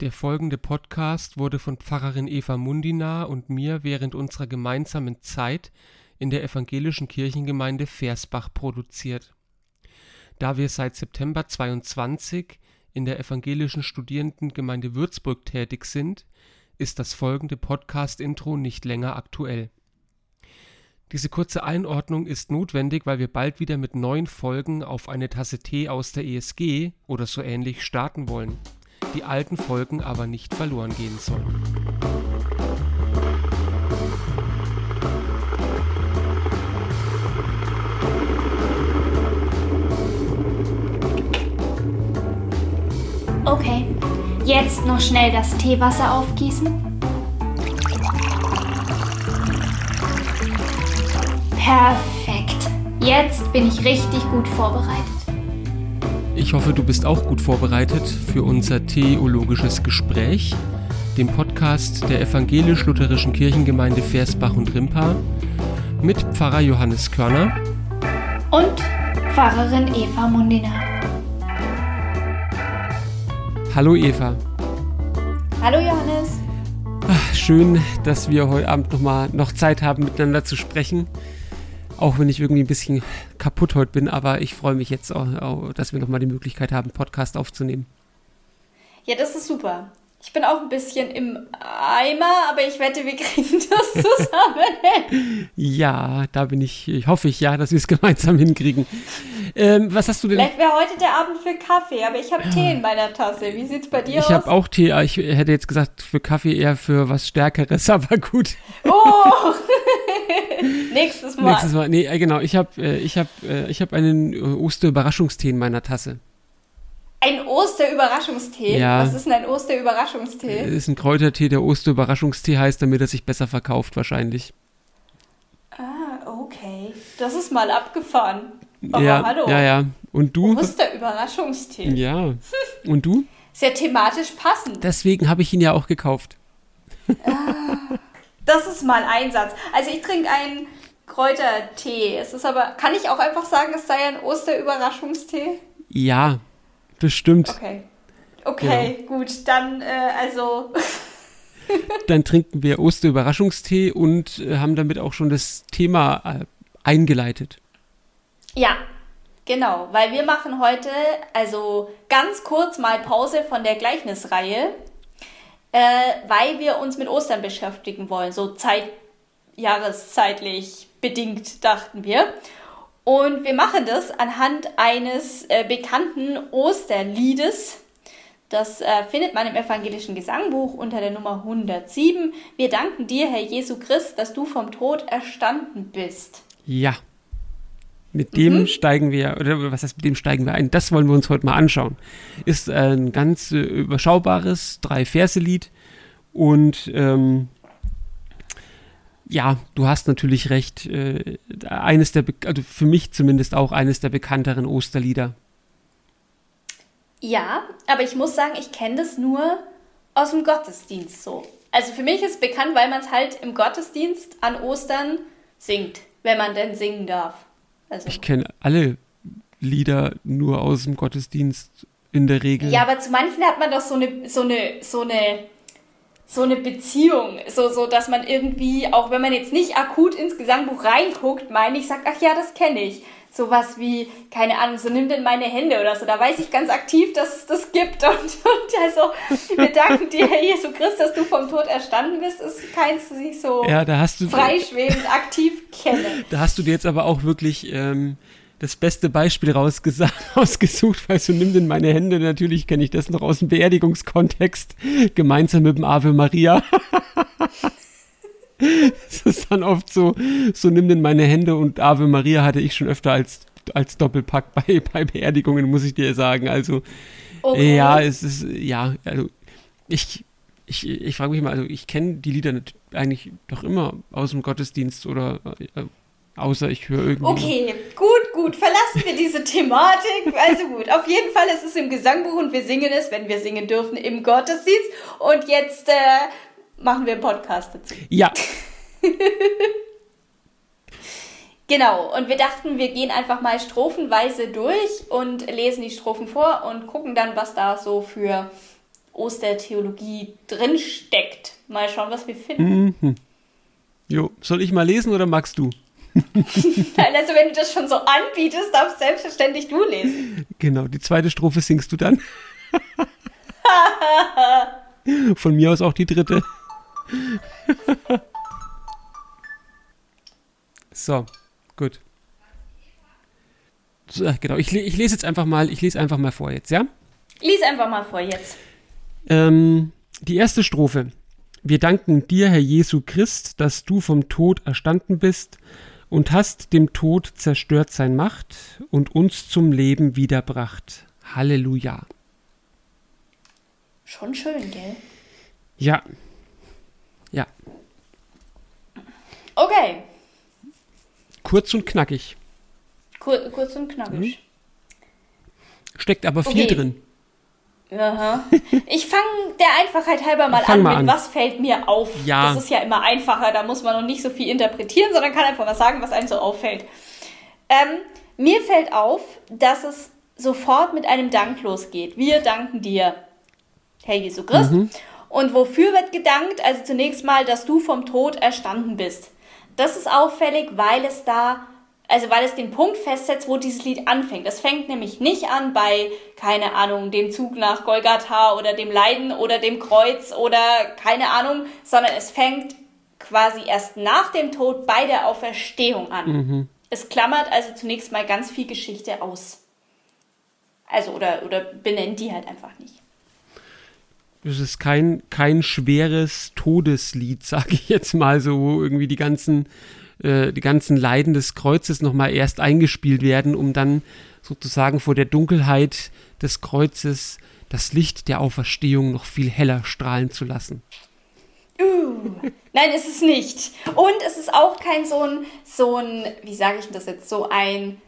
Der folgende Podcast wurde von Pfarrerin Eva Mundina und mir während unserer gemeinsamen Zeit in der evangelischen Kirchengemeinde Versbach produziert. Da wir seit September 22 in der evangelischen Studierendengemeinde Würzburg tätig sind, ist das folgende Podcast-Intro nicht länger aktuell. Diese kurze Einordnung ist notwendig, weil wir bald wieder mit neuen Folgen auf eine Tasse Tee aus der ESG oder so ähnlich starten wollen die alten Folgen aber nicht verloren gehen sollen. Okay, jetzt noch schnell das Teewasser aufgießen. Perfekt. Jetzt bin ich richtig gut vorbereitet. Ich hoffe, du bist auch gut vorbereitet für unser theologisches Gespräch, dem Podcast der evangelisch-lutherischen Kirchengemeinde Versbach und Rimpa mit Pfarrer Johannes Körner und Pfarrerin Eva Mundina. Hallo Eva. Hallo Johannes. Ach, schön, dass wir heute Abend noch mal noch Zeit haben, miteinander zu sprechen. Auch wenn ich irgendwie ein bisschen kaputt heute bin, aber ich freue mich jetzt, auch, auch, dass wir nochmal die Möglichkeit haben, Podcast aufzunehmen. Ja, das ist super. Ich bin auch ein bisschen im Eimer, aber ich wette, wir kriegen das zusammen. ja, da bin ich, ich hoffe ich ja, dass wir es gemeinsam hinkriegen. Ähm, was hast du denn? Vielleicht wäre heute der Abend für Kaffee, aber ich habe ja. Tee in meiner Tasse. Wie sieht es bei dir ich aus? Ich habe auch Tee, ich hätte jetzt gesagt, für Kaffee eher für was Stärkeres, aber gut. Oh! Nächstes Mal. Nächstes Mal. Nee, äh, genau. Ich habe äh, ich hab, äh, ich hab einen Osterüberraschungstee in meiner Tasse. Ein Osterüberraschungstee? Ja. Was ist denn ein Osterüberraschungstee? Das ist ein Kräutertee, der Osterüberraschungstee heißt, damit er sich besser verkauft wahrscheinlich. Ah, okay. Das ist mal abgefahren. Aber ja, hallo. Ja, ja. Und du? Osterüberraschungstee. Ja. Und du? Sehr thematisch passend. Deswegen habe ich ihn ja auch gekauft. Ah, das ist mal ein Satz. Also ich trinke einen Kräutertee. Es ist aber, kann ich auch einfach sagen, es sei ein Osterüberraschungstee? Ja, Bestimmt. Okay. Okay, genau. gut. Dann, äh, also. Dann trinken wir Osterüberraschungstee und äh, haben damit auch schon das Thema äh, eingeleitet. Ja, genau. Weil wir machen heute, also ganz kurz mal Pause von der Gleichnisreihe, äh, weil wir uns mit Ostern beschäftigen wollen. So Zeit, jahreszeitlich bedingt, dachten wir. Und wir machen das anhand eines äh, bekannten Osterliedes. Das äh, findet man im evangelischen Gesangbuch unter der Nummer 107. Wir danken dir, Herr Jesu Christ, dass du vom Tod erstanden bist. Ja. Mit dem mhm. steigen wir, oder was heißt, mit dem steigen wir ein? Das wollen wir uns heute mal anschauen. Ist ein ganz äh, überschaubares Drei-Verse-Lied und ähm, ja, du hast natürlich recht. Äh, eines der, also für mich zumindest auch eines der bekannteren Osterlieder. Ja, aber ich muss sagen, ich kenne das nur aus dem Gottesdienst so. Also für mich ist es bekannt, weil man es halt im Gottesdienst an Ostern singt, wenn man denn singen darf. Also. Ich kenne alle Lieder nur aus dem Gottesdienst in der Regel. Ja, aber zu manchen hat man doch so eine, so eine, so eine so eine Beziehung, so, so, dass man irgendwie, auch wenn man jetzt nicht akut ins Gesangbuch reinguckt, meine ich, sagt, ach ja, das kenne ich. Sowas wie, keine Ahnung, so nimm denn meine Hände oder so. Da weiß ich ganz aktiv, dass es das gibt. Und, und also, wir danken dir, Herr Jesu Christ, dass du vom Tod erstanden bist, ist keins, das ich so ja, da hast du, freischwebend aktiv kenne. Da hast du dir jetzt aber auch wirklich ähm, das beste Beispiel rausgesucht, weil so nimm denn meine Hände, natürlich kenne ich das noch aus dem Beerdigungskontext, gemeinsam mit dem Ave Maria. Es ist dann oft so, so nimm denn meine Hände und Ave Maria hatte ich schon öfter als, als Doppelpack bei, bei Beerdigungen, muss ich dir sagen. Also, okay. ja, es ist, ja, also, ich, ich, ich frage mich mal, also, ich kenne die Lieder eigentlich doch immer aus dem Gottesdienst oder äh, Außer ich höre irgendwie. Okay, gut, gut. Verlassen wir diese Thematik. Also gut, auf jeden Fall ist es im Gesangbuch und wir singen es, wenn wir singen dürfen, im Gottesdienst. Und jetzt äh, machen wir einen Podcast dazu. Ja. genau, und wir dachten, wir gehen einfach mal strophenweise durch und lesen die Strophen vor und gucken dann, was da so für Ostertheologie drinsteckt. Mal schauen, was wir finden. Mhm. Jo, soll ich mal lesen oder magst du? Nein, also wenn du das schon so anbietest, darfst selbstverständlich du lesen. Genau, die zweite Strophe singst du dann. Von mir aus auch die dritte. so, gut. So, genau, ich, ich, lese jetzt einfach mal, ich lese einfach mal vor jetzt, ja? Lies einfach mal vor jetzt. Ähm, die erste Strophe. Wir danken dir, Herr Jesu Christ, dass du vom Tod erstanden bist und hast dem Tod zerstört sein Macht und uns zum Leben wiederbracht. Halleluja. Schon schön, gell? Ja. Ja. Okay. Kurz und knackig. Kur kurz und knackig. Mhm. Steckt aber viel okay. drin. Aha. Ich fange der Einfachheit halber mal an mal mit an. was fällt mir auf. Ja. Das ist ja immer einfacher, da muss man noch nicht so viel interpretieren, sondern kann einfach was sagen, was einem so auffällt. Ähm, mir fällt auf, dass es sofort mit einem Dank losgeht. Wir danken dir, Herr Jesu Christ. Mhm. Und wofür wird gedankt? Also zunächst mal, dass du vom Tod erstanden bist. Das ist auffällig, weil es da also weil es den Punkt festsetzt, wo dieses Lied anfängt. Es fängt nämlich nicht an bei, keine Ahnung, dem Zug nach Golgatha oder dem Leiden oder dem Kreuz oder keine Ahnung, sondern es fängt quasi erst nach dem Tod bei der Auferstehung an. Mhm. Es klammert also zunächst mal ganz viel Geschichte aus. Also oder, oder benennt die halt einfach nicht. Es ist kein, kein schweres Todeslied, sage ich jetzt mal so, wo irgendwie die ganzen äh, die ganzen Leiden des Kreuzes nochmal erst eingespielt werden, um dann sozusagen vor der Dunkelheit des Kreuzes das Licht der Auferstehung noch viel heller strahlen zu lassen. Uh, nein, ist es nicht. Und es ist auch kein so ein, so ein wie sage ich das jetzt, so ein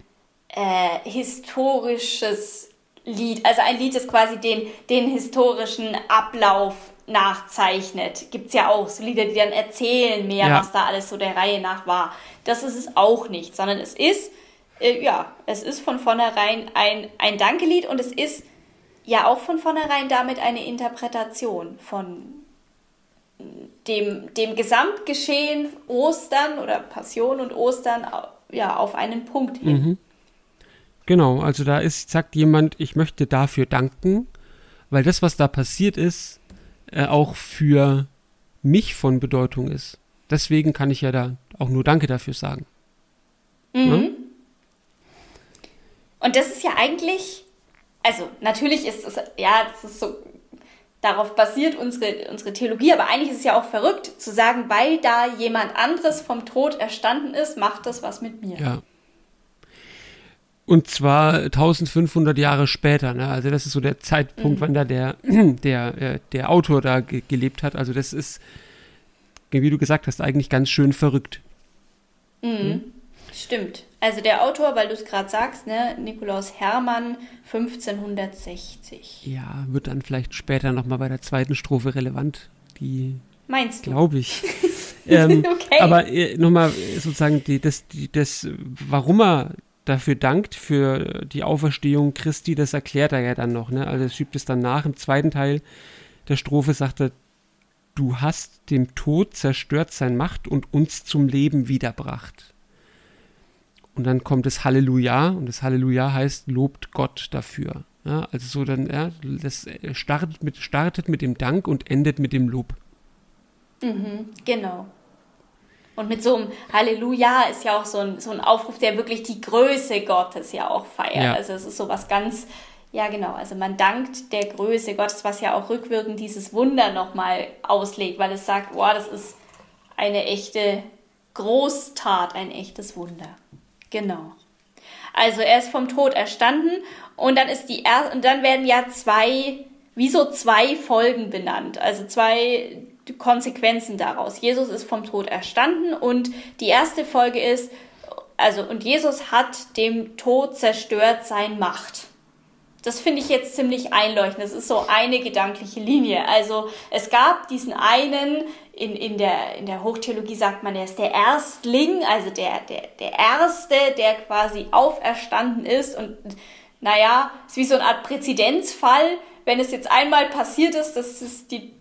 äh, historisches Lied. Also ein Lied, das quasi den, den historischen Ablauf nachzeichnet. Gibt es ja auch so Lieder, die dann erzählen mehr, Ja. was da alles so der Reihe nach war. Das ist es auch nicht, sondern es ist, äh, ja, es ist von vornherein ein, ein Dankelied und es ist ja auch von vornherein damit eine Interpretation von dem, dem Gesamtgeschehen Ostern oder Passion und Ostern ja, auf einen Punkt hin. Genau, also da ist, sagt jemand, ich möchte dafür danken, weil das, was da passiert ist, äh, auch für mich von Bedeutung ist. Deswegen kann ich ja da auch nur Danke dafür sagen. Mhm. Und das ist ja eigentlich, also natürlich ist es, ja, das ist so, darauf basiert unsere, unsere Theologie, aber eigentlich ist es ja auch verrückt zu sagen, weil da jemand anderes vom Tod erstanden ist, macht das was mit mir. Ja. Und zwar 1500 Jahre später, ne? Also das ist so der Zeitpunkt, wann da der, der, äh, der Autor da ge gelebt hat. Also das ist, wie du gesagt hast, eigentlich ganz schön verrückt. Mhm. Stimmt. Also der Autor, weil du es gerade sagst, ne, Nikolaus Hermann, 1560. Ja, wird dann vielleicht später nochmal bei der zweiten Strophe relevant. Die Meinst du? glaube ich. ähm, Okay. Aber äh, nochmal sozusagen, die, das, die, das, warum er dafür dankt, für die Auferstehung Christi, das erklärt er ja dann noch. Ne? Also schiebt es dann nach. Im zweiten Teil der Strophe sagt er, du hast dem Tod zerstört sein Macht und uns zum Leben wiederbracht. Und dann kommt das Halleluja und das Halleluja heißt, lobt Gott dafür. Ja, also so dann, ja, das startet mit, startet mit dem Dank und endet mit dem Lob. Genau. Und mit so einem Halleluja ist ja auch so ein, so ein Aufruf, der wirklich die Größe Gottes ja auch feiert. Ja. Also es ist so was ganz, ja genau, also man dankt der Größe Gottes, was ja auch rückwirkend dieses Wunder nochmal auslegt, weil es sagt, wow, das ist eine echte Großtat, ein echtes Wunder. Genau. Also er ist vom Tod erstanden und dann ist die er und dann werden ja zwei, wie so zwei Folgen benannt, also zwei Konsequenzen daraus. Jesus ist vom Tod erstanden und die erste Folge ist, also und Jesus hat dem Tod zerstört sein Macht. Das finde ich jetzt ziemlich einleuchtend. Das ist so eine gedankliche Linie. Also es gab diesen einen, in, in, der, in der Hochtheologie sagt man, er ist der Erstling, also der, der, der Erste, der quasi auferstanden ist. Und naja, ist wie so eine Art Präzedenzfall, wenn es jetzt einmal passiert ist, das ist die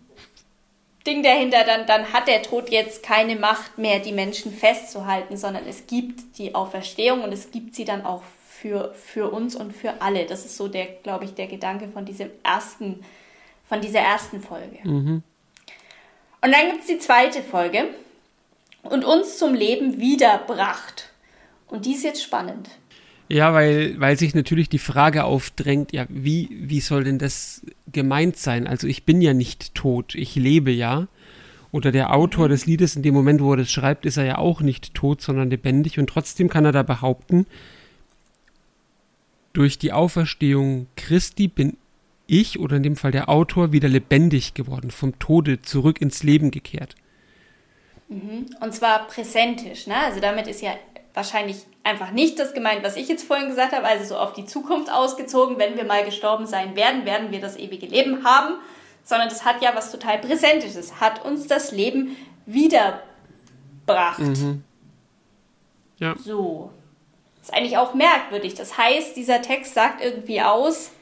Ding dahinter, dann, dann hat der Tod jetzt keine Macht mehr, die Menschen festzuhalten, sondern es gibt die Auferstehung und es gibt sie dann auch für, für uns und für alle. Das ist so der, glaube ich, der Gedanke von diesem ersten, von dieser ersten Folge. Mhm. Und dann gibt es die zweite Folge und uns zum Leben wiederbracht. Und die ist jetzt spannend. Ja, weil, weil sich natürlich die Frage aufdrängt, ja, wie, wie soll denn das gemeint sein? Also ich bin ja nicht tot, ich lebe ja. Oder der Autor des Liedes, in dem Moment, wo er das schreibt, ist er ja auch nicht tot, sondern lebendig. Und trotzdem kann er da behaupten, durch die Auferstehung Christi bin ich oder in dem Fall der Autor wieder lebendig geworden, vom Tode zurück ins Leben gekehrt. Mhm. Und zwar präsentisch, ne? Also damit ist ja wahrscheinlich einfach nicht das gemeint, was ich jetzt vorhin gesagt habe, also so auf die Zukunft ausgezogen, wenn wir mal gestorben sein werden, werden wir das ewige Leben haben, sondern das hat ja was total Präsentisches, hat uns das Leben wiederbracht. Mhm. Ja. So. ist eigentlich auch merkwürdig. Das heißt, dieser Text sagt irgendwie aus,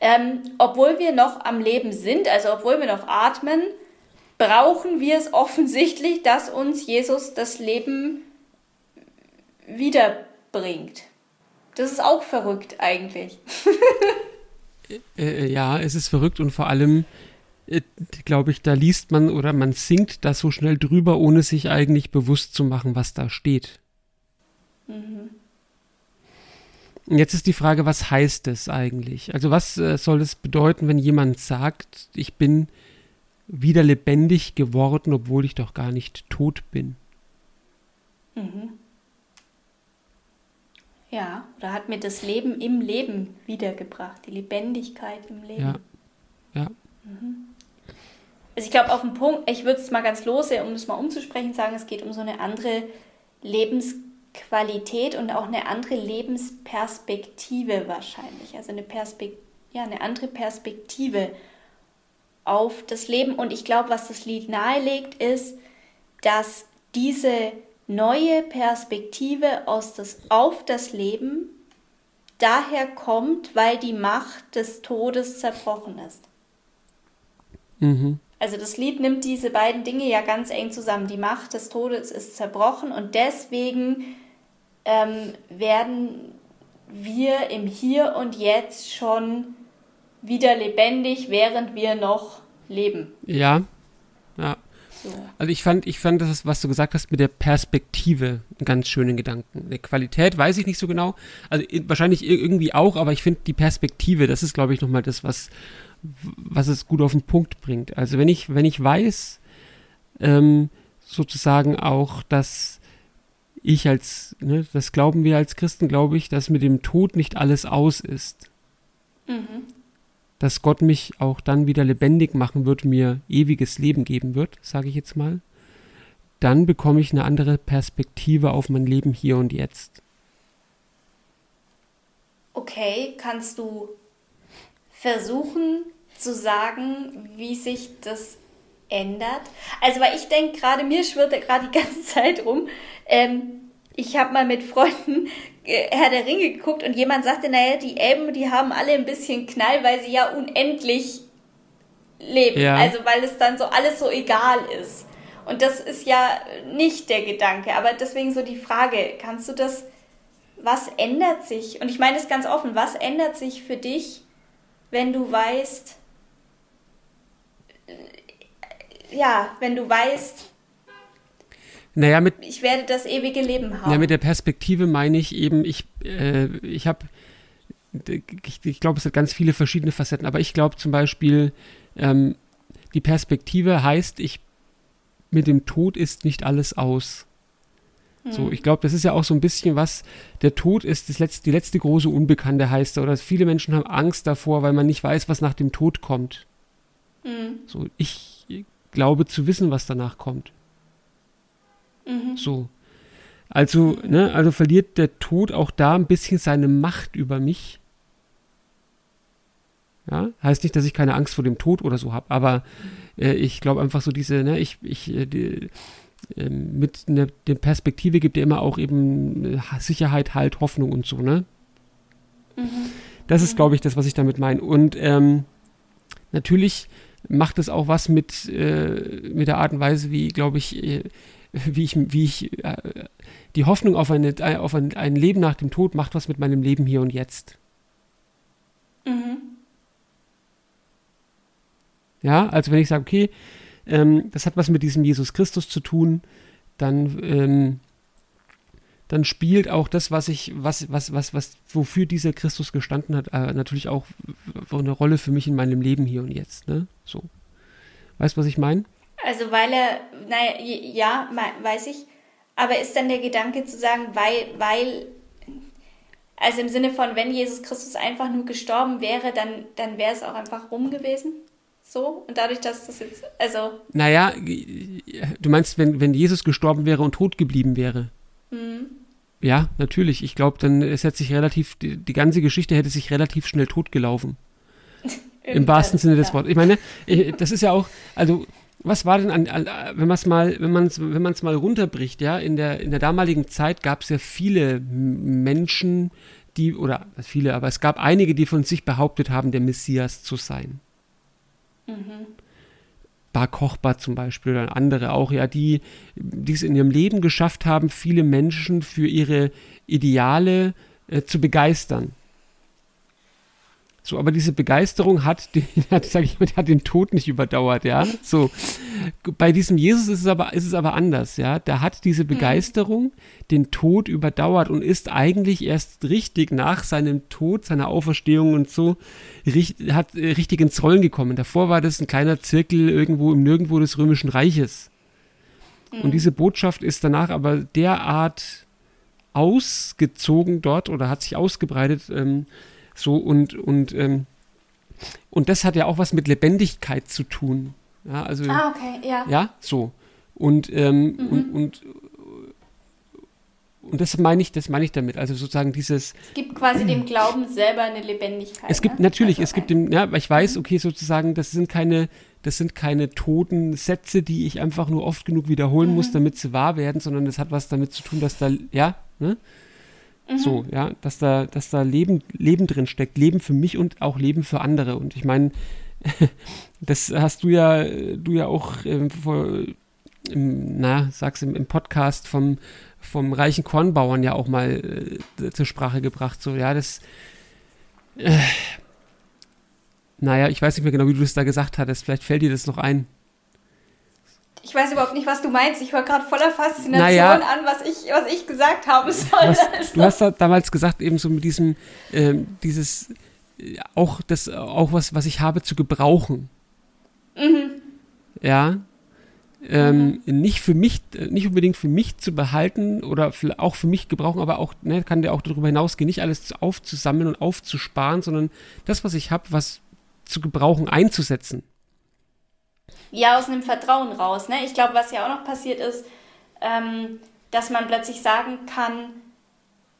ähm, obwohl wir noch am Leben sind, also obwohl wir noch atmen, brauchen wir es offensichtlich, dass uns Jesus das Leben wiederbringt. Das ist auch verrückt eigentlich. Äh, äh, ja, es ist verrückt und vor allem, äh, glaube ich, da liest man oder man singt da so schnell drüber, ohne sich eigentlich bewusst zu machen, was da steht. Mhm. Und jetzt ist die Frage, was heißt das eigentlich? Also was äh, soll es bedeuten, wenn jemand sagt, ich bin wieder lebendig geworden, obwohl ich doch gar nicht tot bin? Mhm. Ja, oder hat mir das Leben im Leben wiedergebracht, die Lebendigkeit im Leben. Ja. ja. Mhm. Also ich glaube, auf den Punkt, ich würde es mal ganz lose, um es mal umzusprechen, sagen, es geht um so eine andere Lebensqualität und auch eine andere Lebensperspektive wahrscheinlich. Also eine, Perspekt ja, eine andere Perspektive auf das Leben. Und ich glaube, was das Lied nahelegt, ist, dass diese neue Perspektive aus das, auf das Leben daher kommt, weil die Macht des Todes zerbrochen ist. Mhm. Also das Lied nimmt diese beiden Dinge ja ganz eng zusammen. Die Macht des Todes ist zerbrochen und deswegen ähm, werden wir im Hier und Jetzt schon wieder lebendig, während wir noch leben. Ja, ja. Also ich fand, ich fand das, was du gesagt hast, mit der Perspektive einen ganz schönen Gedanken. Der Qualität weiß ich nicht so genau. Also wahrscheinlich irgendwie auch, aber ich finde die Perspektive, das ist, glaube ich, nochmal das, was, was es gut auf den Punkt bringt. Also wenn ich, wenn ich weiß, ähm, sozusagen auch, dass ich als, ne, das glauben wir als Christen, glaube ich, dass mit dem Tod nicht alles aus ist. Mhm dass Gott mich auch dann wieder lebendig machen wird, mir ewiges Leben geben wird, sage ich jetzt mal, dann bekomme ich eine andere Perspektive auf mein Leben hier und jetzt. Okay, kannst du versuchen zu sagen, wie sich das ändert? Also, weil ich denke, gerade mir schwirrt gerade die ganze Zeit rum. Ähm, ich habe mal mit Freunden Herr der Ringe geguckt und jemand sagte, naja, die Elben, die haben alle ein bisschen Knall, weil sie ja unendlich leben. Ja. Also weil es dann so alles so egal ist. Und das ist ja nicht der Gedanke. Aber deswegen so die Frage, kannst du das, was ändert sich? Und ich meine es ganz offen, was ändert sich für dich, wenn du weißt, äh, ja, wenn du weißt, naja, mit, ich werde das ewige Leben haben. Ja, mit der Perspektive meine ich eben, ich, äh, ich habe, ich, ich glaube, es hat ganz viele verschiedene Facetten, aber ich glaube zum Beispiel, ähm, die Perspektive heißt, ich, mit dem Tod ist nicht alles aus. So, hm. ich glaube, das ist ja auch so ein bisschen was, der Tod ist das letzte, die letzte große Unbekannte heißt, oder viele Menschen haben Angst davor, weil man nicht weiß, was nach dem Tod kommt. Mhm. So, ich glaube zu wissen, was danach kommt. Mhm. So. Also, ne, also verliert der Tod auch da ein bisschen seine Macht über mich. Ja, heißt nicht, dass ich keine Angst vor dem Tod oder so habe, aber äh, ich glaube einfach so diese, ne, ich, ich, äh, die, äh, mit ne, der Perspektive gibt ja immer auch eben äh, Sicherheit, Halt, Hoffnung und so, ne? Mhm. Das ist, glaube ich, das, was ich damit meine. Und ähm, natürlich macht es auch was mit, äh, mit der Art und Weise, wie, glaube ich, wie ich, wie ich äh, die Hoffnung auf, eine, auf ein, ein Leben nach dem Tod macht was mit meinem Leben hier und jetzt. Mhm. Ja, also wenn ich sage, okay, ähm, das hat was mit diesem Jesus Christus zu tun, dann, ähm, dann spielt auch das, was ich, was, was, was, was, wofür dieser Christus gestanden hat, äh, natürlich auch eine Rolle für mich in meinem Leben hier und jetzt. Ne? So. Weißt du, was ich meine? Also weil er, naja, ja, weiß ich. Aber ist dann der Gedanke zu sagen, weil, weil, also im Sinne von, wenn Jesus Christus einfach nur gestorben wäre, dann, dann wäre es auch einfach rum gewesen? So? Und dadurch, dass das jetzt, also. Naja, du meinst, wenn, wenn Jesus gestorben wäre und tot geblieben wäre? Mhm. Ja, natürlich. Ich glaube, dann es hätte sich relativ, die, die, ganze Geschichte hätte sich relativ schnell totgelaufen. Im wahrsten Sinne des Wortes. Ich meine, das ist ja auch, also was war denn an, wenn man es mal, wenn man es, wenn man es mal runterbricht, ja, in der, in der damaligen Zeit gab es ja viele Menschen, die, oder viele, aber es gab einige, die von sich behauptet haben, der Messias zu sein. Mhm. Bar Kochbar zum Beispiel oder andere auch, ja, die, die es in ihrem Leben geschafft haben, viele Menschen für ihre Ideale äh, zu begeistern. So, aber diese Begeisterung hat, den, hat, sag ich mal, hat den Tod nicht überdauert, ja. So. Bei diesem Jesus ist es aber, ist es aber anders, ja. Da hat diese mhm. Begeisterung mhm. den Tod überdauert und ist eigentlich erst richtig nach seinem Tod, seiner Auferstehung und so, richtig, hat äh, richtig ins Rollen gekommen. Davor war das ein kleiner Zirkel irgendwo im Nirgendwo des Römischen Reiches. Mhm. Und diese Botschaft ist danach aber derart ausgezogen dort oder hat sich ausgebreitet, ähm, so und, und, ähm, und das hat ja auch was mit Lebendigkeit zu tun. Ja, also, ah, okay, ja. Ja, so. Und, ähm, mhm. und, und, und das meine ich, das meine ich damit. Also sozusagen dieses. Es gibt quasi dem Glauben selber eine Lebendigkeit. Es gibt ne? natürlich, also, es gibt dem, ja, weil ich weiß, mhm. okay, sozusagen, das sind keine, das sind keine toten Sätze, die ich einfach nur oft genug wiederholen mhm. muss, damit sie wahr werden, sondern das hat was damit zu tun, dass da, ja, ne? Mhm. So, ja, dass da, dass da Leben, Leben drin steckt, Leben für mich und auch Leben für andere. Und ich meine, das hast du ja, du ja auch ähm, vor, im, na, sag's im, im Podcast vom, vom reichen Kornbauern ja auch mal äh, zur Sprache gebracht. So, ja, das, äh, naja, ich weiß nicht mehr genau, wie du das da gesagt hattest. Vielleicht fällt dir das noch ein. Ich weiß überhaupt nicht, was du meinst. Ich höre gerade voller Faszination naja, an, was ich, was ich gesagt habe. Du hast, du hast damals gesagt, eben so mit diesem, ähm, dieses, äh, auch das, auch was, was ich habe zu gebrauchen. Mhm. Ja. Ähm, mhm. Nicht für mich, nicht unbedingt für mich zu behalten oder für, auch für mich gebrauchen, aber auch, ne, kann der auch darüber hinausgehen, nicht alles aufzusammeln und aufzusparen, sondern das, was ich habe, was zu gebrauchen, einzusetzen ja aus einem Vertrauen raus. Ne? Ich glaube, was ja auch noch passiert ist, ähm, dass man plötzlich sagen kann,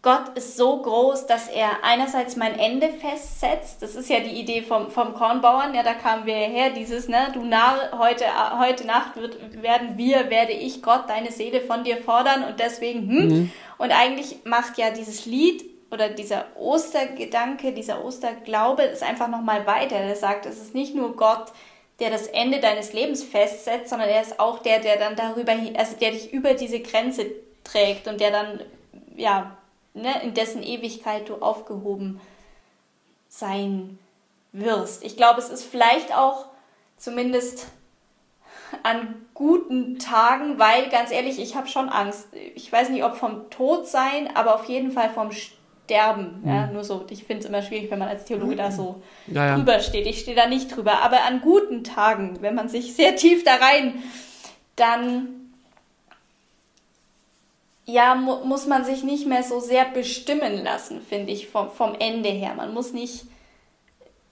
Gott ist so groß, dass er einerseits mein Ende festsetzt. Das ist ja die Idee vom, vom Kornbauern. Ja, da kamen wir her, dieses, ne, du Narr, heute, heute Nacht wird, werden wir, werde ich Gott deine Seele von dir fordern und deswegen, hm. Mhm. Und eigentlich macht ja dieses Lied oder dieser Ostergedanke, dieser Osterglaube ist einfach nochmal weiter. Der sagt, es ist nicht nur Gott, der das Ende deines Lebens festsetzt, sondern er ist auch der, der dann darüber, also der dich über diese Grenze trägt und der dann, ja, ne, in dessen Ewigkeit du aufgehoben sein wirst. Ich glaube, es ist vielleicht auch zumindest an guten Tagen, weil ganz ehrlich, ich habe schon Angst. Ich weiß nicht, ob vom Tod sein, aber auf jeden Fall vom sterben. Mhm. Ja, nur so. Ich finde es immer schwierig, wenn man als Theologe da so ja, ja. drüber steht. Ich stehe da nicht drüber. Aber an guten Tagen, wenn man sich sehr tief da rein, dann ja, mu muss man sich nicht mehr so sehr bestimmen lassen, finde ich, vom, vom Ende her. Man muss nicht,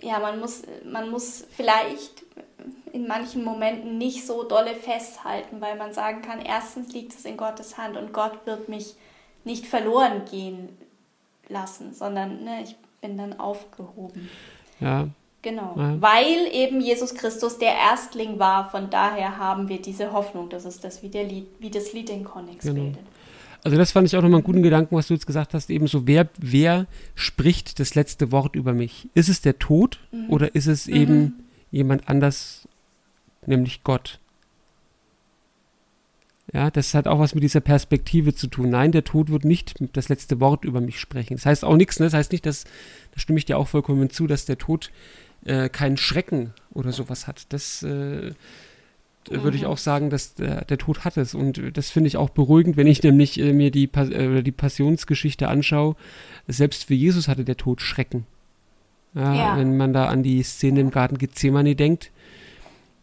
ja, man muss, man muss vielleicht in manchen Momenten nicht so dolle festhalten, weil man sagen kann, erstens liegt es in Gottes Hand und Gott wird mich nicht verloren gehen lassen, sondern ne, ich bin dann aufgehoben. Ja. Genau. Ja. Weil eben Jesus Christus der Erstling war, von daher haben wir diese Hoffnung. Das ist das, wie, der Lied, wie das Lied den Konnex genau. bildet. Also das fand ich auch nochmal einen guten Gedanken, was du jetzt gesagt hast, eben so, wer, wer spricht das letzte Wort über mich? Ist es der Tod mhm. oder ist es mhm. eben jemand anders, nämlich Gott. Ja, das hat auch was mit dieser Perspektive zu tun. Nein, der Tod wird nicht das letzte Wort über mich sprechen. Das heißt auch nichts, ne? Das heißt nicht, dass, da stimme ich dir auch vollkommen zu, dass der Tod äh, keinen Schrecken oder sowas hat. Das äh, mhm. würde ich auch sagen, dass der, der, Tod hat es. Und das finde ich auch beruhigend, wenn ich nämlich äh, mir die, äh, die Passionsgeschichte anschaue. Selbst für Jesus hatte der Tod Schrecken. Ja, ja. Wenn man da an die Szene im Garten Gethsemane denkt,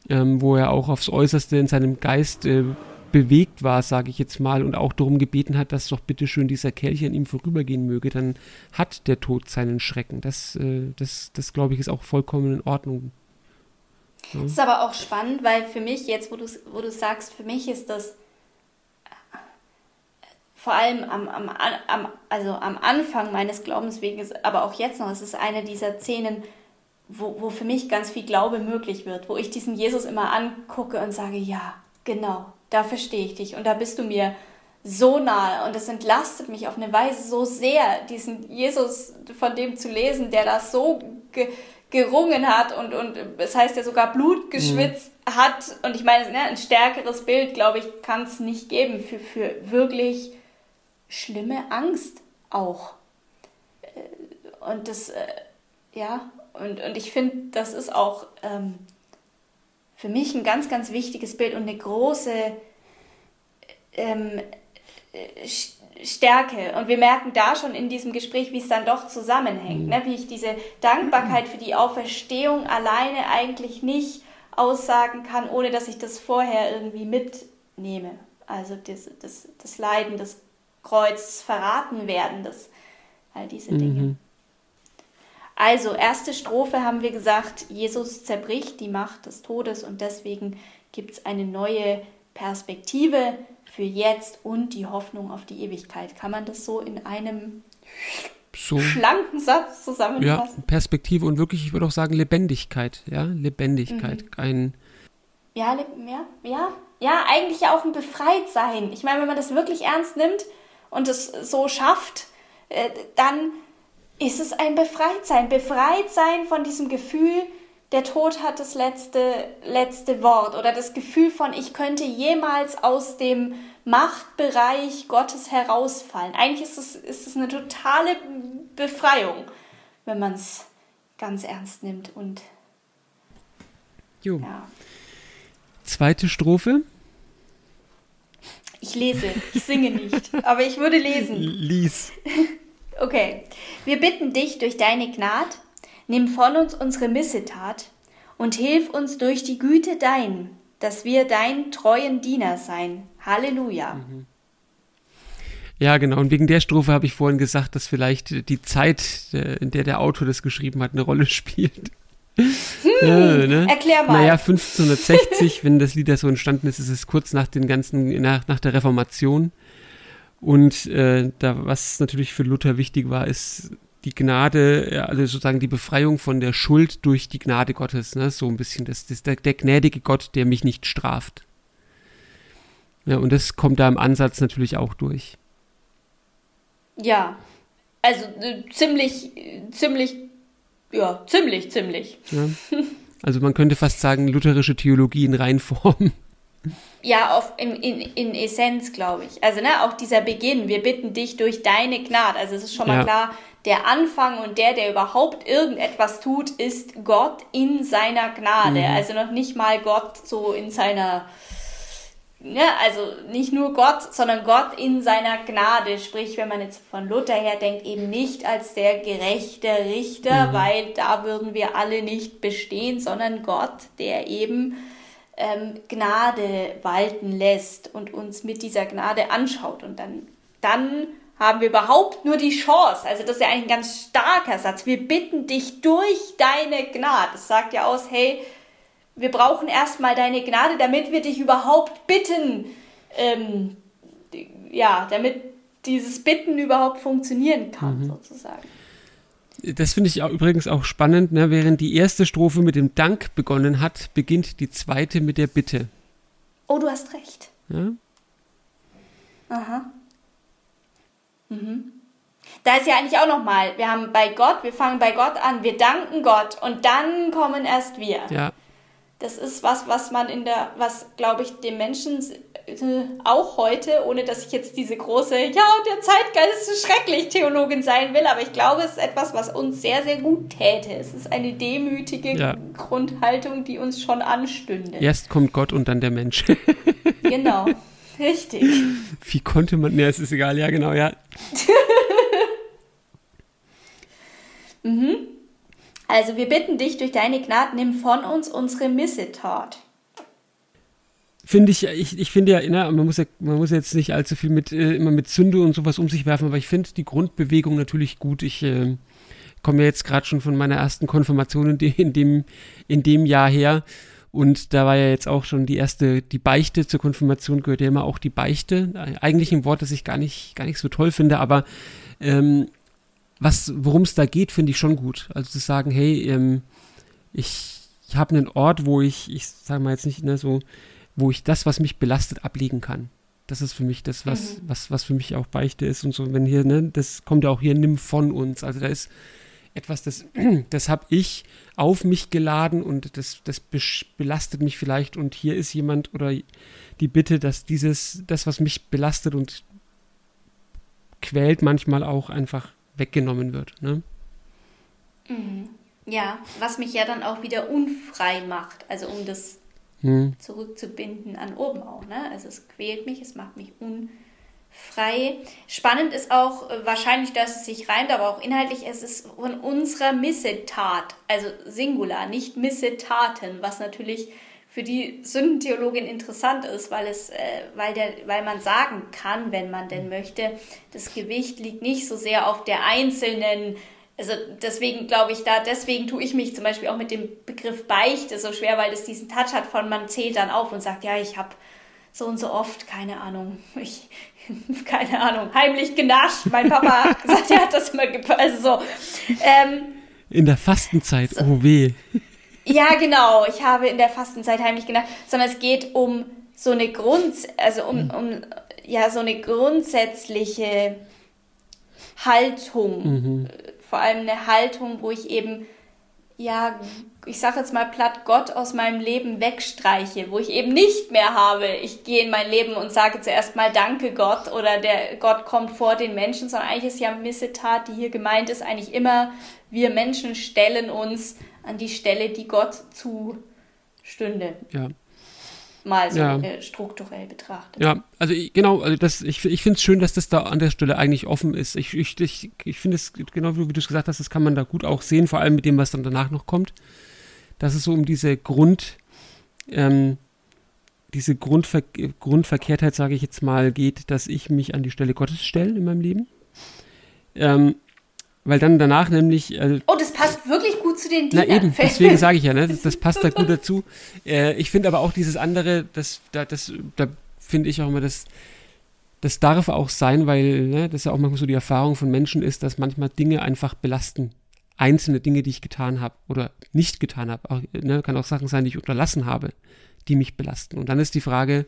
ähm, wo er auch aufs Äußerste in seinem Geist äh, bewegt war, sage ich jetzt mal, und auch darum gebeten hat, dass doch bitte schön dieser Kelch an ihm vorübergehen möge, dann hat der Tod seinen Schrecken. Das, äh, das, das glaube ich, ist auch vollkommen in Ordnung. Das ist aber auch spannend, weil für mich, jetzt wo du, wo du sagst, für mich ist das vor allem am, am, am, also am Anfang meines Glaubensweges, aber auch jetzt noch, es ist eine dieser Szenen, wo, wo für mich ganz viel Glaube möglich wird, wo ich diesen Jesus immer angucke und sage, ja, genau, da verstehe ich dich und da bist du mir so nahe und es entlastet mich auf eine Weise so sehr, diesen Jesus von dem zu lesen, der das so ge gerungen hat und, und es heißt ja sogar Blut geschwitzt mhm. hat und ich meine, ne, ein stärkeres Bild, glaube ich, kann es nicht geben für, für wirklich schlimme Angst auch. Äh, und das, äh, ja, und, und ich finde, das ist auch ähm, für mich ein ganz, ganz wichtiges Bild und eine große ähm, Stärke. Und wir merken da schon in diesem Gespräch, wie es dann doch zusammenhängt. Mhm. Ne? Wie ich diese Dankbarkeit für die Auferstehung alleine eigentlich nicht aussagen kann, ohne dass ich das vorher irgendwie mitnehme. Also das, das, das Leiden, das Kreuz, verraten werden, das, all diese Dinge. Mhm. Also, erste Strophe haben wir gesagt, Jesus zerbricht die Macht des Todes und deswegen gibt es eine neue Perspektive für jetzt und die Hoffnung auf die Ewigkeit. Kann man das so in einem so, schlanken Satz zusammenfassen? Ja, Perspektive und wirklich, ich würde auch sagen, Lebendigkeit. Ja, Lebendigkeit. Mhm. Ein ja, ja, ja, ja, eigentlich ja auch ein Befreitsein. Ich meine, wenn man das wirklich ernst nimmt und es so schafft, äh, dann ist es ein Befreitsein. Befreitsein von diesem Gefühl, der Tod hat das letzte, letzte Wort oder das Gefühl von, ich könnte jemals aus dem Machtbereich Gottes herausfallen. Eigentlich ist es, ist es eine totale Befreiung, wenn man es ganz ernst nimmt. Und jo. Ja. Zweite Strophe. Ich lese, ich singe nicht, aber ich würde lesen. Lies. Okay. Wir bitten dich durch deine Gnade, nimm von uns unsere Missetat und hilf uns durch die Güte dein, dass wir dein treuen Diener sein. Halleluja. Mhm. Ja, genau. Und wegen der Strophe habe ich vorhin gesagt, dass vielleicht die Zeit, äh, in der der Autor das geschrieben hat, eine Rolle spielt. Hm, äh, ne? Erklär mal. Naja, 1560, wenn das Lied ja so entstanden ist, ist es kurz nach den ganzen, nach, nach der Reformation. Und äh, da, was natürlich für Luther wichtig war, ist die Gnade, also sozusagen die Befreiung von der Schuld durch die Gnade Gottes, ne? so ein bisschen, das, das der, der gnädige Gott, der mich nicht straft. Ja, und das kommt da im Ansatz natürlich auch durch. Ja, also äh, ziemlich, ziemlich, ja, ziemlich, ziemlich. Ja. Also man könnte fast sagen, lutherische Theologie in Reinform. Ja, auf, in, in, in Essenz, glaube ich. Also, ne, auch dieser Beginn, wir bitten dich durch deine Gnade. Also, es ist schon mal ja. klar, der Anfang und der, der überhaupt irgendetwas tut, ist Gott in seiner Gnade. Mhm. Also, noch nicht mal Gott so in seiner, ne, also nicht nur Gott, sondern Gott in seiner Gnade. Sprich, wenn man jetzt von Luther her denkt, eben nicht als der gerechte Richter, mhm. weil da würden wir alle nicht bestehen, sondern Gott, der eben ähm, Gnade walten lässt und uns mit dieser Gnade anschaut. Und dann, dann haben wir überhaupt nur die Chance. Also das ist ja eigentlich ein ganz starker Satz. Wir bitten dich durch deine Gnade. Das sagt ja aus, hey, wir brauchen erstmal deine Gnade, damit wir dich überhaupt bitten. Ähm, ja, damit dieses Bitten überhaupt funktionieren kann, mhm. sozusagen. Das finde ich auch, übrigens auch spannend, ne? während die erste Strophe mit dem Dank begonnen hat, beginnt die zweite mit der Bitte. Oh, du hast recht. Ja? Aha. Mhm. Da ist ja eigentlich auch nochmal, wir haben bei Gott, wir fangen bei Gott an, wir danken Gott und dann kommen erst wir. Ja. Das ist was, was man in der, was glaube ich dem Menschen auch heute, ohne dass ich jetzt diese große, ja, und der Zeitgeist ist schrecklich Theologin sein will, aber ich glaube, es ist etwas, was uns sehr, sehr gut täte. Es ist eine demütige ja. Grundhaltung, die uns schon anstünde. Erst kommt Gott und dann der Mensch. genau, richtig. Wie konnte man, ne, es ist egal, ja, genau, ja. mhm. Also wir bitten dich durch deine Gnade, nimm von uns unsere Missetat. Finde ich, ich, ich finde ja, ne, man muss ja, man muss jetzt nicht allzu viel mit, äh, immer mit Zünde und sowas um sich werfen, aber ich finde die Grundbewegung natürlich gut. Ich äh, komme ja jetzt gerade schon von meiner ersten Konfirmation in, de, in, dem, in dem Jahr her. Und da war ja jetzt auch schon die erste, die Beichte zur Konfirmation gehört ja immer auch die Beichte. Eigentlich ein Wort, das ich gar nicht, gar nicht so toll finde, aber ähm, was, worum es da geht, finde ich schon gut. Also zu sagen, hey, ähm, ich, ich habe einen Ort, wo ich, ich sage mal jetzt nicht, ne, so, wo ich das, was mich belastet, ablegen kann. Das ist für mich das, was, mhm. was, was für mich auch Beichte ist und so. Wenn hier, ne, das kommt ja auch hier, nimm von uns. Also da ist etwas, das, das habe ich auf mich geladen und das, das belastet mich vielleicht und hier ist jemand oder die Bitte, dass dieses, das, was mich belastet und quält, manchmal auch einfach weggenommen wird. Ne? Mhm. Ja, was mich ja dann auch wieder unfrei macht, also um das hm. zurückzubinden an oben auch. Ne? Also es quält mich, es macht mich unfrei. Spannend ist auch äh, wahrscheinlich, dass es sich reimt, aber auch inhaltlich, es ist von unserer Missetat, also Singular, nicht Missetaten, was natürlich für die Sündentheologin interessant ist, weil, es, äh, weil, der, weil man sagen kann, wenn man denn möchte, das Gewicht liegt nicht so sehr auf der einzelnen also deswegen glaube ich da, deswegen tue ich mich zum Beispiel auch mit dem Begriff Beichte so schwer, weil das diesen Touch hat von man zählt dann auf und sagt, ja, ich habe so und so oft, keine Ahnung, ich, keine Ahnung, heimlich genascht. Mein Papa hat gesagt, er hat das immer, also so. Ähm, in der Fastenzeit, so. oh weh. Ja, genau. Ich habe in der Fastenzeit heimlich gedacht, sondern es geht um so eine Grund, also um, mhm. um ja so eine grundsätzliche Haltung, mhm. Vor allem eine Haltung, wo ich eben ja, ich sage jetzt mal platt, Gott aus meinem Leben wegstreiche, wo ich eben nicht mehr habe, ich gehe in mein Leben und sage zuerst mal Danke Gott oder der Gott kommt vor den Menschen, sondern eigentlich ist ja Missetat, die hier gemeint ist, eigentlich immer, wir Menschen stellen uns an die Stelle, die Gott zustünde. Ja. Mal so ja. strukturell betrachtet. Ja, also ich, genau, also das, ich, ich finde es schön, dass das da an der Stelle eigentlich offen ist. Ich, ich, ich, ich finde es, genau wie du es gesagt hast, das kann man da gut auch sehen, vor allem mit dem, was dann danach noch kommt. Dass es so um diese Grund, ähm, diese Grundver Grundverkehrtheit, sage ich jetzt mal, geht, dass ich mich an die Stelle Gottes stelle in meinem Leben. Ähm, weil dann danach nämlich. Äh, oh, das passt wirklich gut zu den Dienern. Na eben, deswegen sage ich ja, ne, das, das passt da gut dazu. Äh, ich finde aber auch dieses andere, das, da, das, da finde ich auch immer, das, das darf auch sein, weil ne, das ja auch manchmal so die Erfahrung von Menschen ist, dass manchmal Dinge einfach belasten. Einzelne Dinge, die ich getan habe oder nicht getan habe. Ne, kann auch Sachen sein, die ich unterlassen habe, die mich belasten. Und dann ist die Frage,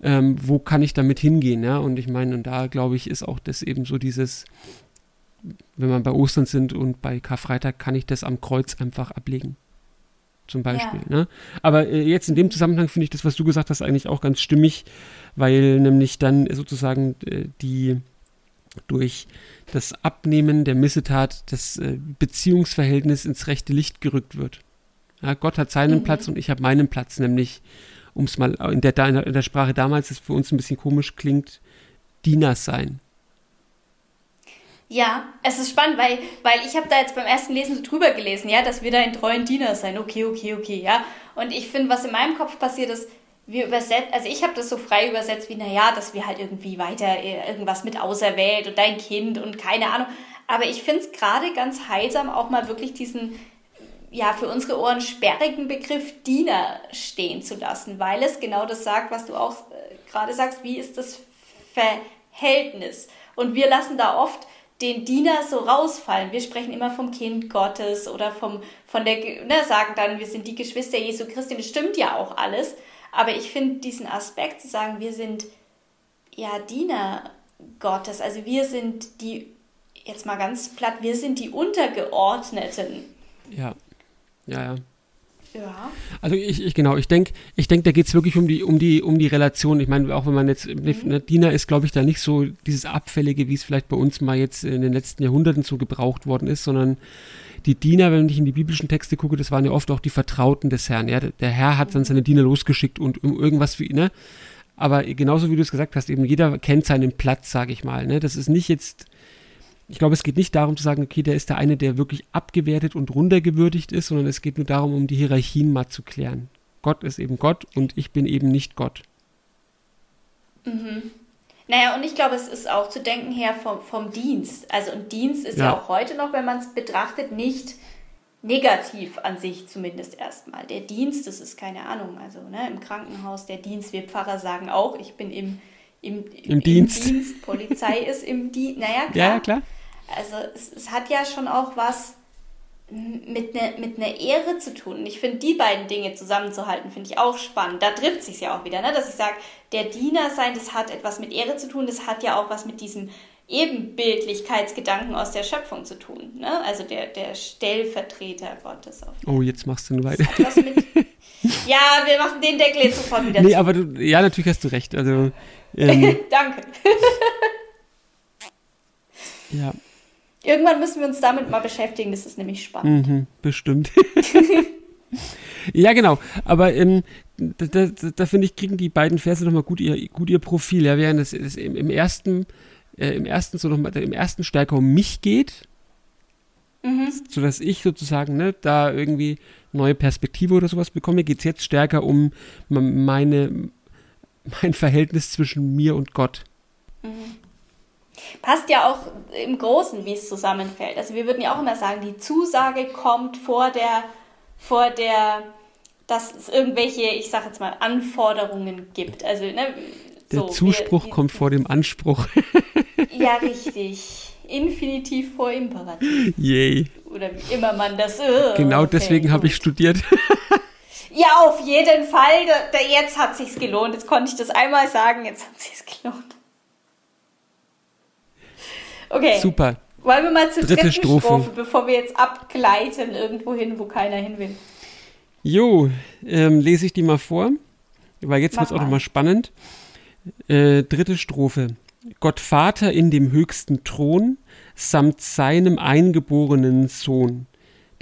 ähm, wo kann ich damit hingehen? Ja? Und ich meine, und da glaube ich, ist auch das eben so dieses, wenn wir bei Ostern sind und bei Karfreitag, kann ich das am Kreuz einfach ablegen. Zum Beispiel. Ja. Ne? Aber äh, jetzt in dem Zusammenhang finde ich das, was du gesagt hast, eigentlich auch ganz stimmig, weil nämlich dann sozusagen äh, die durch das Abnehmen der Missetat das äh, Beziehungsverhältnis ins rechte Licht gerückt wird. Ja, Gott hat seinen mhm. Platz und ich habe meinen Platz, nämlich, um es mal in der, in der Sprache damals, das für uns ein bisschen komisch klingt, Diener sein. Ja, es ist spannend, weil, weil ich habe da jetzt beim ersten Lesen so drüber gelesen, ja, dass wir da in treuen Diener sein. Okay, okay, okay, ja. Und ich finde, was in meinem Kopf passiert ist, wir übersetzen, also ich habe das so frei übersetzt wie, naja, dass wir halt irgendwie weiter äh, irgendwas mit auserwählt und dein Kind und keine Ahnung. Aber ich finde es gerade ganz heilsam, auch mal wirklich diesen, ja, für unsere Ohren sperrigen Begriff Diener stehen zu lassen, weil es genau das sagt, was du auch äh, gerade sagst, wie ist das Verhältnis? Und wir lassen da oft den Diener so rausfallen. Wir sprechen immer vom Kind Gottes oder vom, von der, ne, sagen dann, wir sind die Geschwister Jesu Christi. Das stimmt ja auch alles. Aber ich finde diesen Aspekt zu sagen, wir sind ja Diener Gottes. Also wir sind die, jetzt mal ganz platt, wir sind die Untergeordneten. Ja, ja, ja. Ja. Also ich, ich genau, ich denke, ich denke, da geht es wirklich um die, um die, um die Relation. Ich meine, auch wenn man jetzt, mhm. ne, Dina ist, glaube ich, da nicht so dieses Abfällige, wie es vielleicht bei uns mal jetzt in den letzten Jahrhunderten so gebraucht worden ist, sondern die Diener, wenn ich in die biblischen Texte gucke, das waren ja oft auch die Vertrauten des Herrn. Ja? Der Herr hat dann mhm. seine Diener losgeschickt und um irgendwas für ihn, ne? Aber genauso wie du es gesagt hast, eben jeder kennt seinen Platz, sage ich mal. Ne? Das ist nicht jetzt ich glaube, es geht nicht darum zu sagen, okay, der ist der eine, der wirklich abgewertet und runtergewürdigt ist, sondern es geht nur darum, um die Hierarchien mal zu klären. Gott ist eben Gott und ich bin eben nicht Gott. Mhm. Naja, und ich glaube, es ist auch zu denken her vom, vom Dienst. Also ein Dienst ist ja, ja auch heute noch, wenn man es betrachtet, nicht negativ an sich zumindest erstmal. Der Dienst, das ist keine Ahnung, also ne, im Krankenhaus, der Dienst, wir Pfarrer sagen auch, ich bin im, im, im, Im Dienst. Dienst. Polizei ist im Dienst. Naja, klar. Ja, klar. Also es, es hat ja schon auch was mit einer mit ne Ehre zu tun. Und ich finde, die beiden Dinge zusammenzuhalten, finde ich auch spannend. Da trifft sich ja auch wieder, ne? dass ich sage, der Diener sein, das hat etwas mit Ehre zu tun, das hat ja auch was mit diesem Ebenbildlichkeitsgedanken aus der Schöpfung zu tun. Ne? Also der, der Stellvertreter Gottes. Auf oh, jetzt machst du nur weiter. ja, wir machen den Deckel jetzt sofort wieder Nee, zu. aber du, ja, natürlich hast du recht. Also, ähm, Danke. ja. Irgendwann müssen wir uns damit mal beschäftigen, das ist nämlich spannend. Mhm, bestimmt. ja, genau. Aber ähm, da, da, da finde ich, kriegen die beiden Verse nochmal gut ihr, gut ihr Profil. Ja, während es, es im, im, ersten, äh, im ersten so noch mal, im ersten stärker um mich geht, mhm. sodass ich sozusagen ne, da irgendwie neue Perspektive oder sowas bekomme, geht es jetzt stärker um meine, mein Verhältnis zwischen mir und Gott. Mhm. Passt ja auch im Großen, wie es zusammenfällt. Also wir würden ja auch immer sagen, die Zusage kommt vor der, vor der, dass es irgendwelche, ich sage jetzt mal, Anforderungen gibt. Also ne, der so, Zuspruch wir, kommt vor dem Anspruch. ja, richtig. Infinitiv vor Imperativ. Yay. Oder wie immer man das. Uh, genau okay, deswegen habe ich studiert. ja, auf jeden Fall. Da, da, jetzt hat sich's gelohnt. Jetzt konnte ich das einmal sagen. Jetzt hat sich's gelohnt. Okay. Super. Wollen wir mal zur Dritte dritten Strophe. Strophe, bevor wir jetzt abgleiten irgendwo hin, wo keiner hin will. Jo, ähm, lese ich die mal vor, weil jetzt wird es auch nochmal spannend. Äh, dritte Strophe. Gott Vater in dem höchsten Thron, samt seinem eingeborenen Sohn,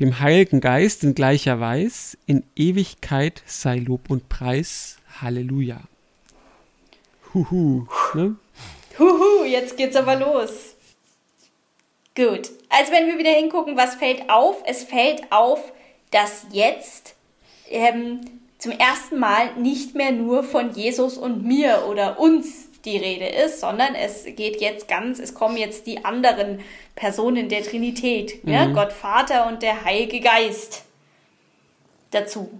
dem Heiligen Geist in gleicher Weis, in Ewigkeit sei Lob und Preis. Halleluja. Huhu. Ne? Huhu, jetzt geht's aber los. Gut. Also wenn wir wieder hingucken, was fällt auf? Es fällt auf, dass jetzt ähm, zum ersten Mal nicht mehr nur von Jesus und mir oder uns die Rede ist, sondern es geht jetzt ganz, es kommen jetzt die anderen Personen der Trinität, mhm. ja? Gott Vater und der Heilige Geist dazu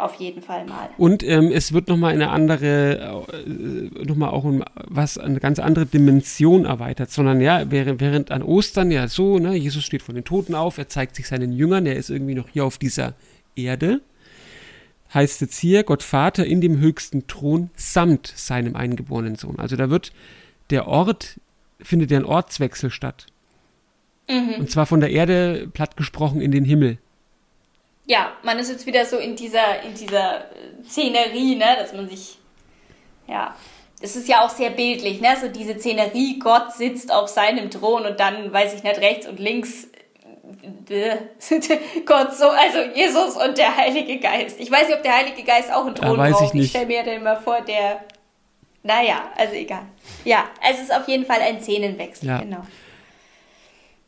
auf jeden Fall mal. Und ähm, es wird nochmal eine andere, äh, nochmal auch um was, eine ganz andere Dimension erweitert, sondern ja, während, während an Ostern ja so, ne, Jesus steht von den Toten auf, er zeigt sich seinen Jüngern, er ist irgendwie noch hier auf dieser Erde, heißt jetzt hier, Gott Vater in dem höchsten Thron samt seinem eingeborenen Sohn. Also da wird der Ort, findet ja ein Ortswechsel statt. Mhm. Und zwar von der Erde, platt gesprochen, in den Himmel ja, man ist jetzt wieder so in dieser, in dieser äh, Szenerie, ne, dass man sich, ja, das ist ja auch sehr bildlich, ne, so diese Szenerie, Gott sitzt auf seinem Thron und dann, weiß ich nicht, rechts und links Gott so, also Jesus und der Heilige Geist. Ich weiß nicht, ob der Heilige Geist auch einen Thron ja, braucht. Ich, ich stelle mir den mal vor, der, naja, also egal. Ja, es ist auf jeden Fall ein Szenenwechsel, ja. genau.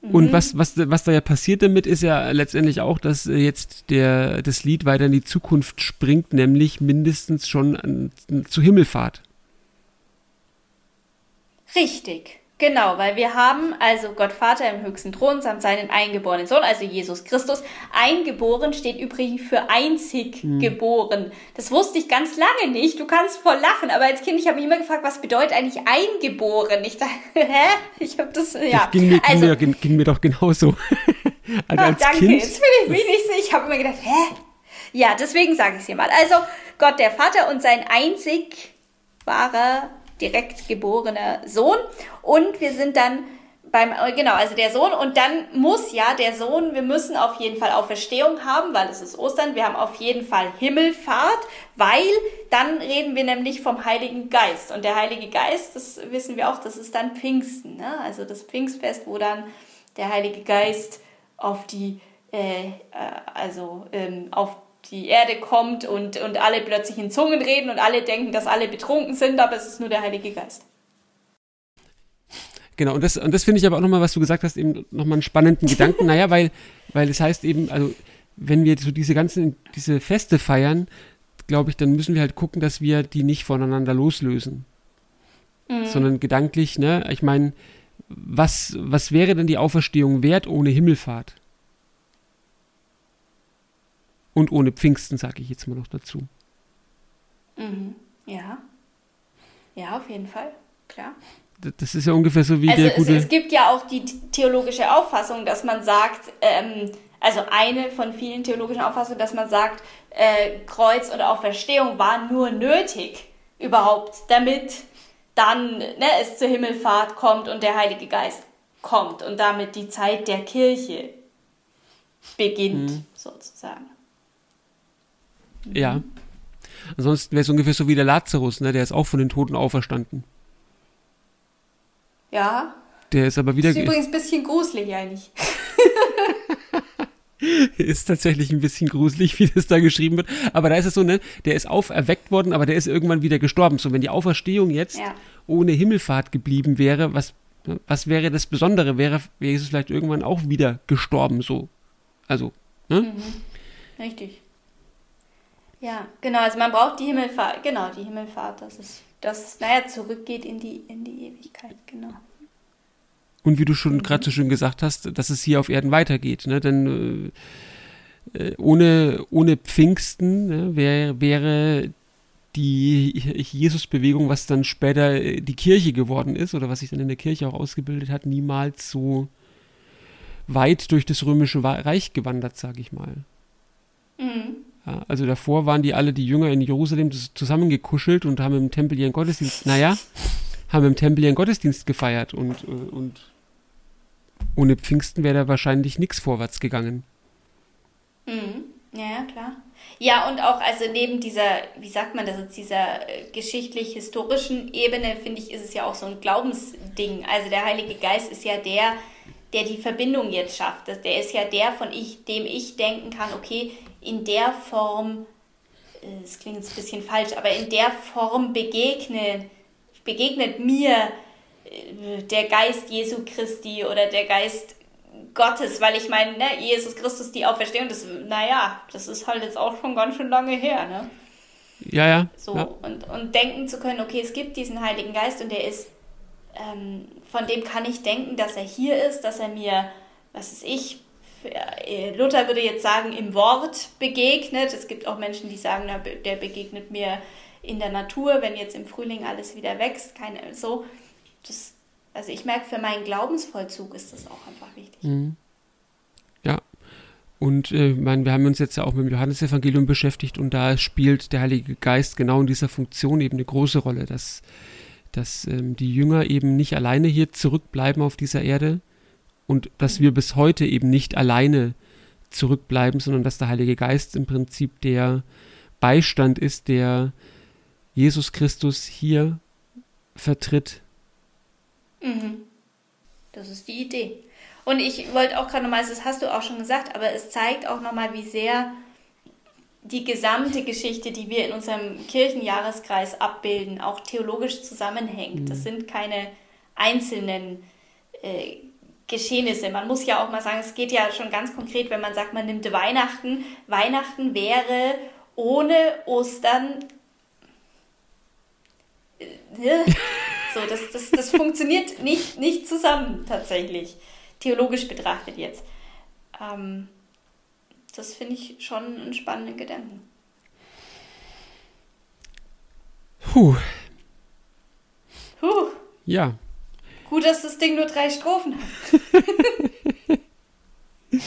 Und mhm. was, was, was da ja passiert damit, ist ja letztendlich auch, dass äh, jetzt der, das Lied weiter in die Zukunft springt, nämlich mindestens schon an, zu Himmelfahrt. Richtig. Genau, weil wir haben also Gott Vater im höchsten Thron samt seinen eingeborenen Sohn, also Jesus Christus. Eingeboren steht übrigens für einzig hm. geboren. Das wusste ich ganz lange nicht. Du kannst voll lachen, aber als Kind, ich habe mich immer gefragt, was bedeutet eigentlich eingeboren? Ich dachte, hä? Ich habe das, ja. Das ging mir, also, ging mir, ging mir doch genauso. also oh, danke, kind, jetzt bin ich mich nicht sicher. Ich habe immer gedacht, hä? Ja, deswegen sage ich es hier mal. Also Gott der Vater und sein einzig wahrer direkt geborener Sohn. Und wir sind dann beim, äh, genau, also der Sohn. Und dann muss ja der Sohn, wir müssen auf jeden Fall Auferstehung haben, weil es ist Ostern. Wir haben auf jeden Fall Himmelfahrt, weil dann reden wir nämlich vom Heiligen Geist. Und der Heilige Geist, das wissen wir auch, das ist dann Pfingsten. Ne? Also das Pfingstfest, wo dann der Heilige Geist auf die, äh, äh, also ähm, auf die Erde kommt und, und alle plötzlich in Zungen reden und alle denken, dass alle betrunken sind, aber es ist nur der Heilige Geist. Genau, und das, und das finde ich aber auch nochmal, was du gesagt hast, eben nochmal einen spannenden Gedanken. naja, weil, weil es heißt eben, also wenn wir so diese ganzen, diese Feste feiern, glaube ich, dann müssen wir halt gucken, dass wir die nicht voneinander loslösen. Mhm. Sondern gedanklich, ne, ich meine, was, was wäre denn die Auferstehung wert ohne Himmelfahrt? Und ohne Pfingsten, sage ich jetzt mal noch dazu. Mhm. Ja. Ja, auf jeden Fall, klar das ist ja ungefähr so wie also der gute. Es, es gibt ja auch die theologische Auffassung, dass man sagt, ähm, also eine von vielen theologischen Auffassungen, dass man sagt, äh, Kreuz und Auferstehung war nur nötig überhaupt, damit dann ne, es zur Himmelfahrt kommt und der Heilige Geist kommt und damit die Zeit der Kirche beginnt, mhm. sozusagen. Ja. Ansonsten wäre es ungefähr so wie der Lazarus, ne? der ist auch von den Toten auferstanden. Ja. Der ist aber wieder. Ist übrigens ein bisschen gruselig eigentlich. ist tatsächlich ein bisschen gruselig, wie das da geschrieben wird. Aber da ist es so, ne, der ist auferweckt worden, aber der ist irgendwann wieder gestorben. So, wenn die Auferstehung jetzt ja. ohne Himmelfahrt geblieben wäre, was, was wäre das Besondere? Wäre Jesus vielleicht irgendwann auch wieder gestorben, so. Also, ne? Mhm. Richtig. Ja, genau, also man braucht die Himmelfahrt, genau, die Himmelfahrt, das ist das, naja, zurückgeht in die, in die Ewigkeit, genau. Und wie du schon mhm. gerade so schön gesagt hast, dass es hier auf Erden weitergeht, ne? Denn äh, äh ohne, ohne Pfingsten ne, wäre wär die Jesus-Bewegung, was dann später äh, die Kirche geworden ist oder was sich dann in der Kirche auch ausgebildet hat, niemals so weit durch das römische Reich gewandert, sage ich mal. Mhm. Ja, also davor waren die alle, die Jünger in Jerusalem, zusammengekuschelt und haben im Tempel ihren Gottesdienst, naja, haben im Tempel ihren Gottesdienst gefeiert und, äh, und ohne Pfingsten wäre da wahrscheinlich nichts vorwärts gegangen. Mhm. Ja, klar. Ja, und auch also neben dieser, wie sagt man das jetzt, dieser äh, geschichtlich-historischen Ebene, finde ich, ist es ja auch so ein Glaubensding. Also der Heilige Geist ist ja der, der die Verbindung jetzt schafft. Der ist ja der, von ich, dem ich denken kann, okay, in der Form, es klingt jetzt ein bisschen falsch, aber in der Form begegnet, begegnet mir äh, der Geist Jesu Christi oder der Geist Gottes, weil ich meine, ne, Jesus Christus, die Auferstehung, das, naja, das ist halt jetzt auch schon ganz schön lange her, ne? Ja, ja. So, ja. Und, und denken zu können, okay, es gibt diesen Heiligen Geist und der ist, ähm, von dem kann ich denken, dass er hier ist, dass er mir, was ist ich, äh, Luther würde jetzt sagen, im Wort begegnet. Es gibt auch Menschen, die sagen, der begegnet mir in der Natur, wenn jetzt im Frühling alles wieder wächst. Keine, so. Das, also ich merke, für meinen Glaubensvollzug ist das auch einfach wichtig. Mhm. Ja. Und äh, mein, wir haben uns jetzt ja auch mit dem Johannesevangelium beschäftigt und da spielt der Heilige Geist genau in dieser Funktion eben eine große Rolle, dass, dass ähm, die Jünger eben nicht alleine hier zurückbleiben auf dieser Erde, und dass wir bis heute eben nicht alleine zurückbleiben, sondern dass der Heilige Geist im Prinzip der Beistand ist, der Jesus Christus hier vertritt. Mhm. Das ist die Idee. Und ich wollte auch gerade nochmal, das hast du auch schon gesagt, aber es zeigt auch nochmal, wie sehr die gesamte Geschichte, die wir in unserem Kirchenjahreskreis abbilden, auch theologisch zusammenhängt. Mhm. Das sind keine einzelnen äh, Geschehnisse. Man muss ja auch mal sagen, es geht ja schon ganz konkret, wenn man sagt, man nimmt Weihnachten. Weihnachten wäre ohne Ostern. Äh, so, das, das, das funktioniert nicht, nicht zusammen tatsächlich. Theologisch betrachtet jetzt. Ähm, das finde ich schon einen spannenden Gedanken. Puh. Puh. Ja, Gut, dass das Ding nur drei Strophen hat.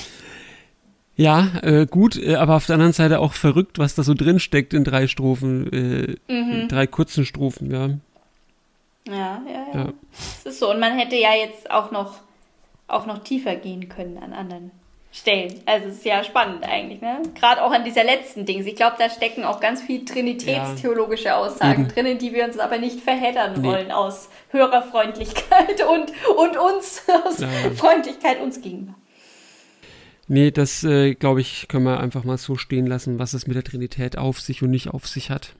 ja, äh, gut, äh, aber auf der anderen Seite auch verrückt, was da so drin steckt in drei Strophen, äh, mhm. drei kurzen Strophen, ja. Ja, ja, ja. Das ist so. Und man hätte ja jetzt auch noch auch noch tiefer gehen können an anderen Stellen. Also es ist ja spannend eigentlich, ne? Gerade auch an dieser letzten Dings. Ich glaube, da stecken auch ganz viel trinitätstheologische Aussagen Eben. drin, in die wir uns aber nicht verheddern nee. wollen aus Hörerfreundlichkeit und, und uns, aus ja. Freundlichkeit uns gegenüber. Nee, das äh, glaube ich, können wir einfach mal so stehen lassen, was es mit der Trinität auf sich und nicht auf sich hat.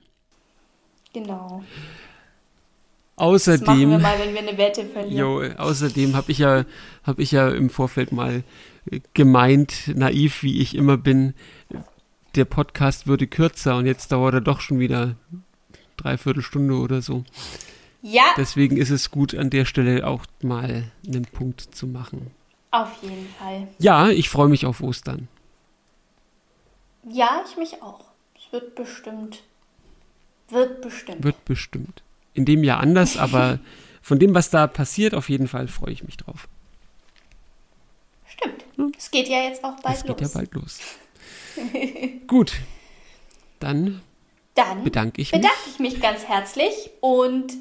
Genau. Außerdem, das machen wir mal, wenn wir eine Wette verlieren. Jo, außerdem habe ich ja, habe ich ja im Vorfeld mal gemeint, naiv wie ich immer bin, der Podcast würde kürzer und jetzt dauert er doch schon wieder dreiviertel Stunde oder so. Ja. Deswegen ist es gut, an der Stelle auch mal einen Punkt zu machen. Auf jeden Fall. Ja, ich freue mich auf Ostern. Ja, ich mich auch. Es wird bestimmt. Wird bestimmt. Wird bestimmt. In dem Jahr anders, aber von dem, was da passiert, auf jeden Fall freue ich mich drauf. Stimmt. Hm? Es geht ja jetzt auch bald es los. Es geht ja bald los. Gut. Dann, Dann bedanke ich bedanke mich. ich mich ganz herzlich und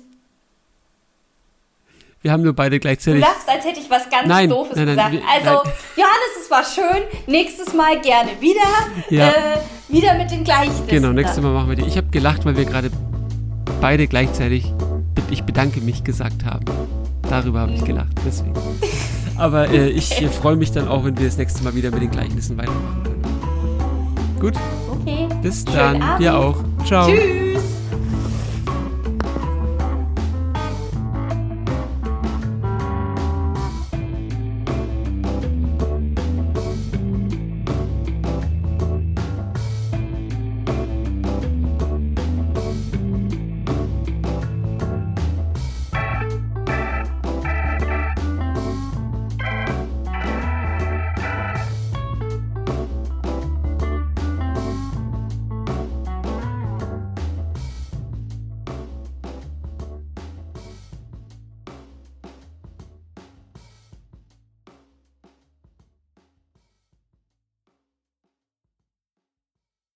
wir haben nur beide gleichzeitig. Du lachst, als hätte ich was ganz nein, Doofes nein, nein, gesagt. also. Johannes, es war schön. Nächstes Mal gerne wieder. Ja. Äh, wieder mit den gleichen. Genau, nächstes Mal machen wir die. Ich habe gelacht, weil wir gerade beide gleichzeitig ich bedanke mich gesagt haben. Darüber habe ich gelacht, deswegen. Aber äh, ich äh, freue mich dann auch, wenn wir das nächste Mal wieder mit den Gleichnissen weitermachen können. Gut? Okay. Bis dann. Dir auch. Ciao. Tschüss.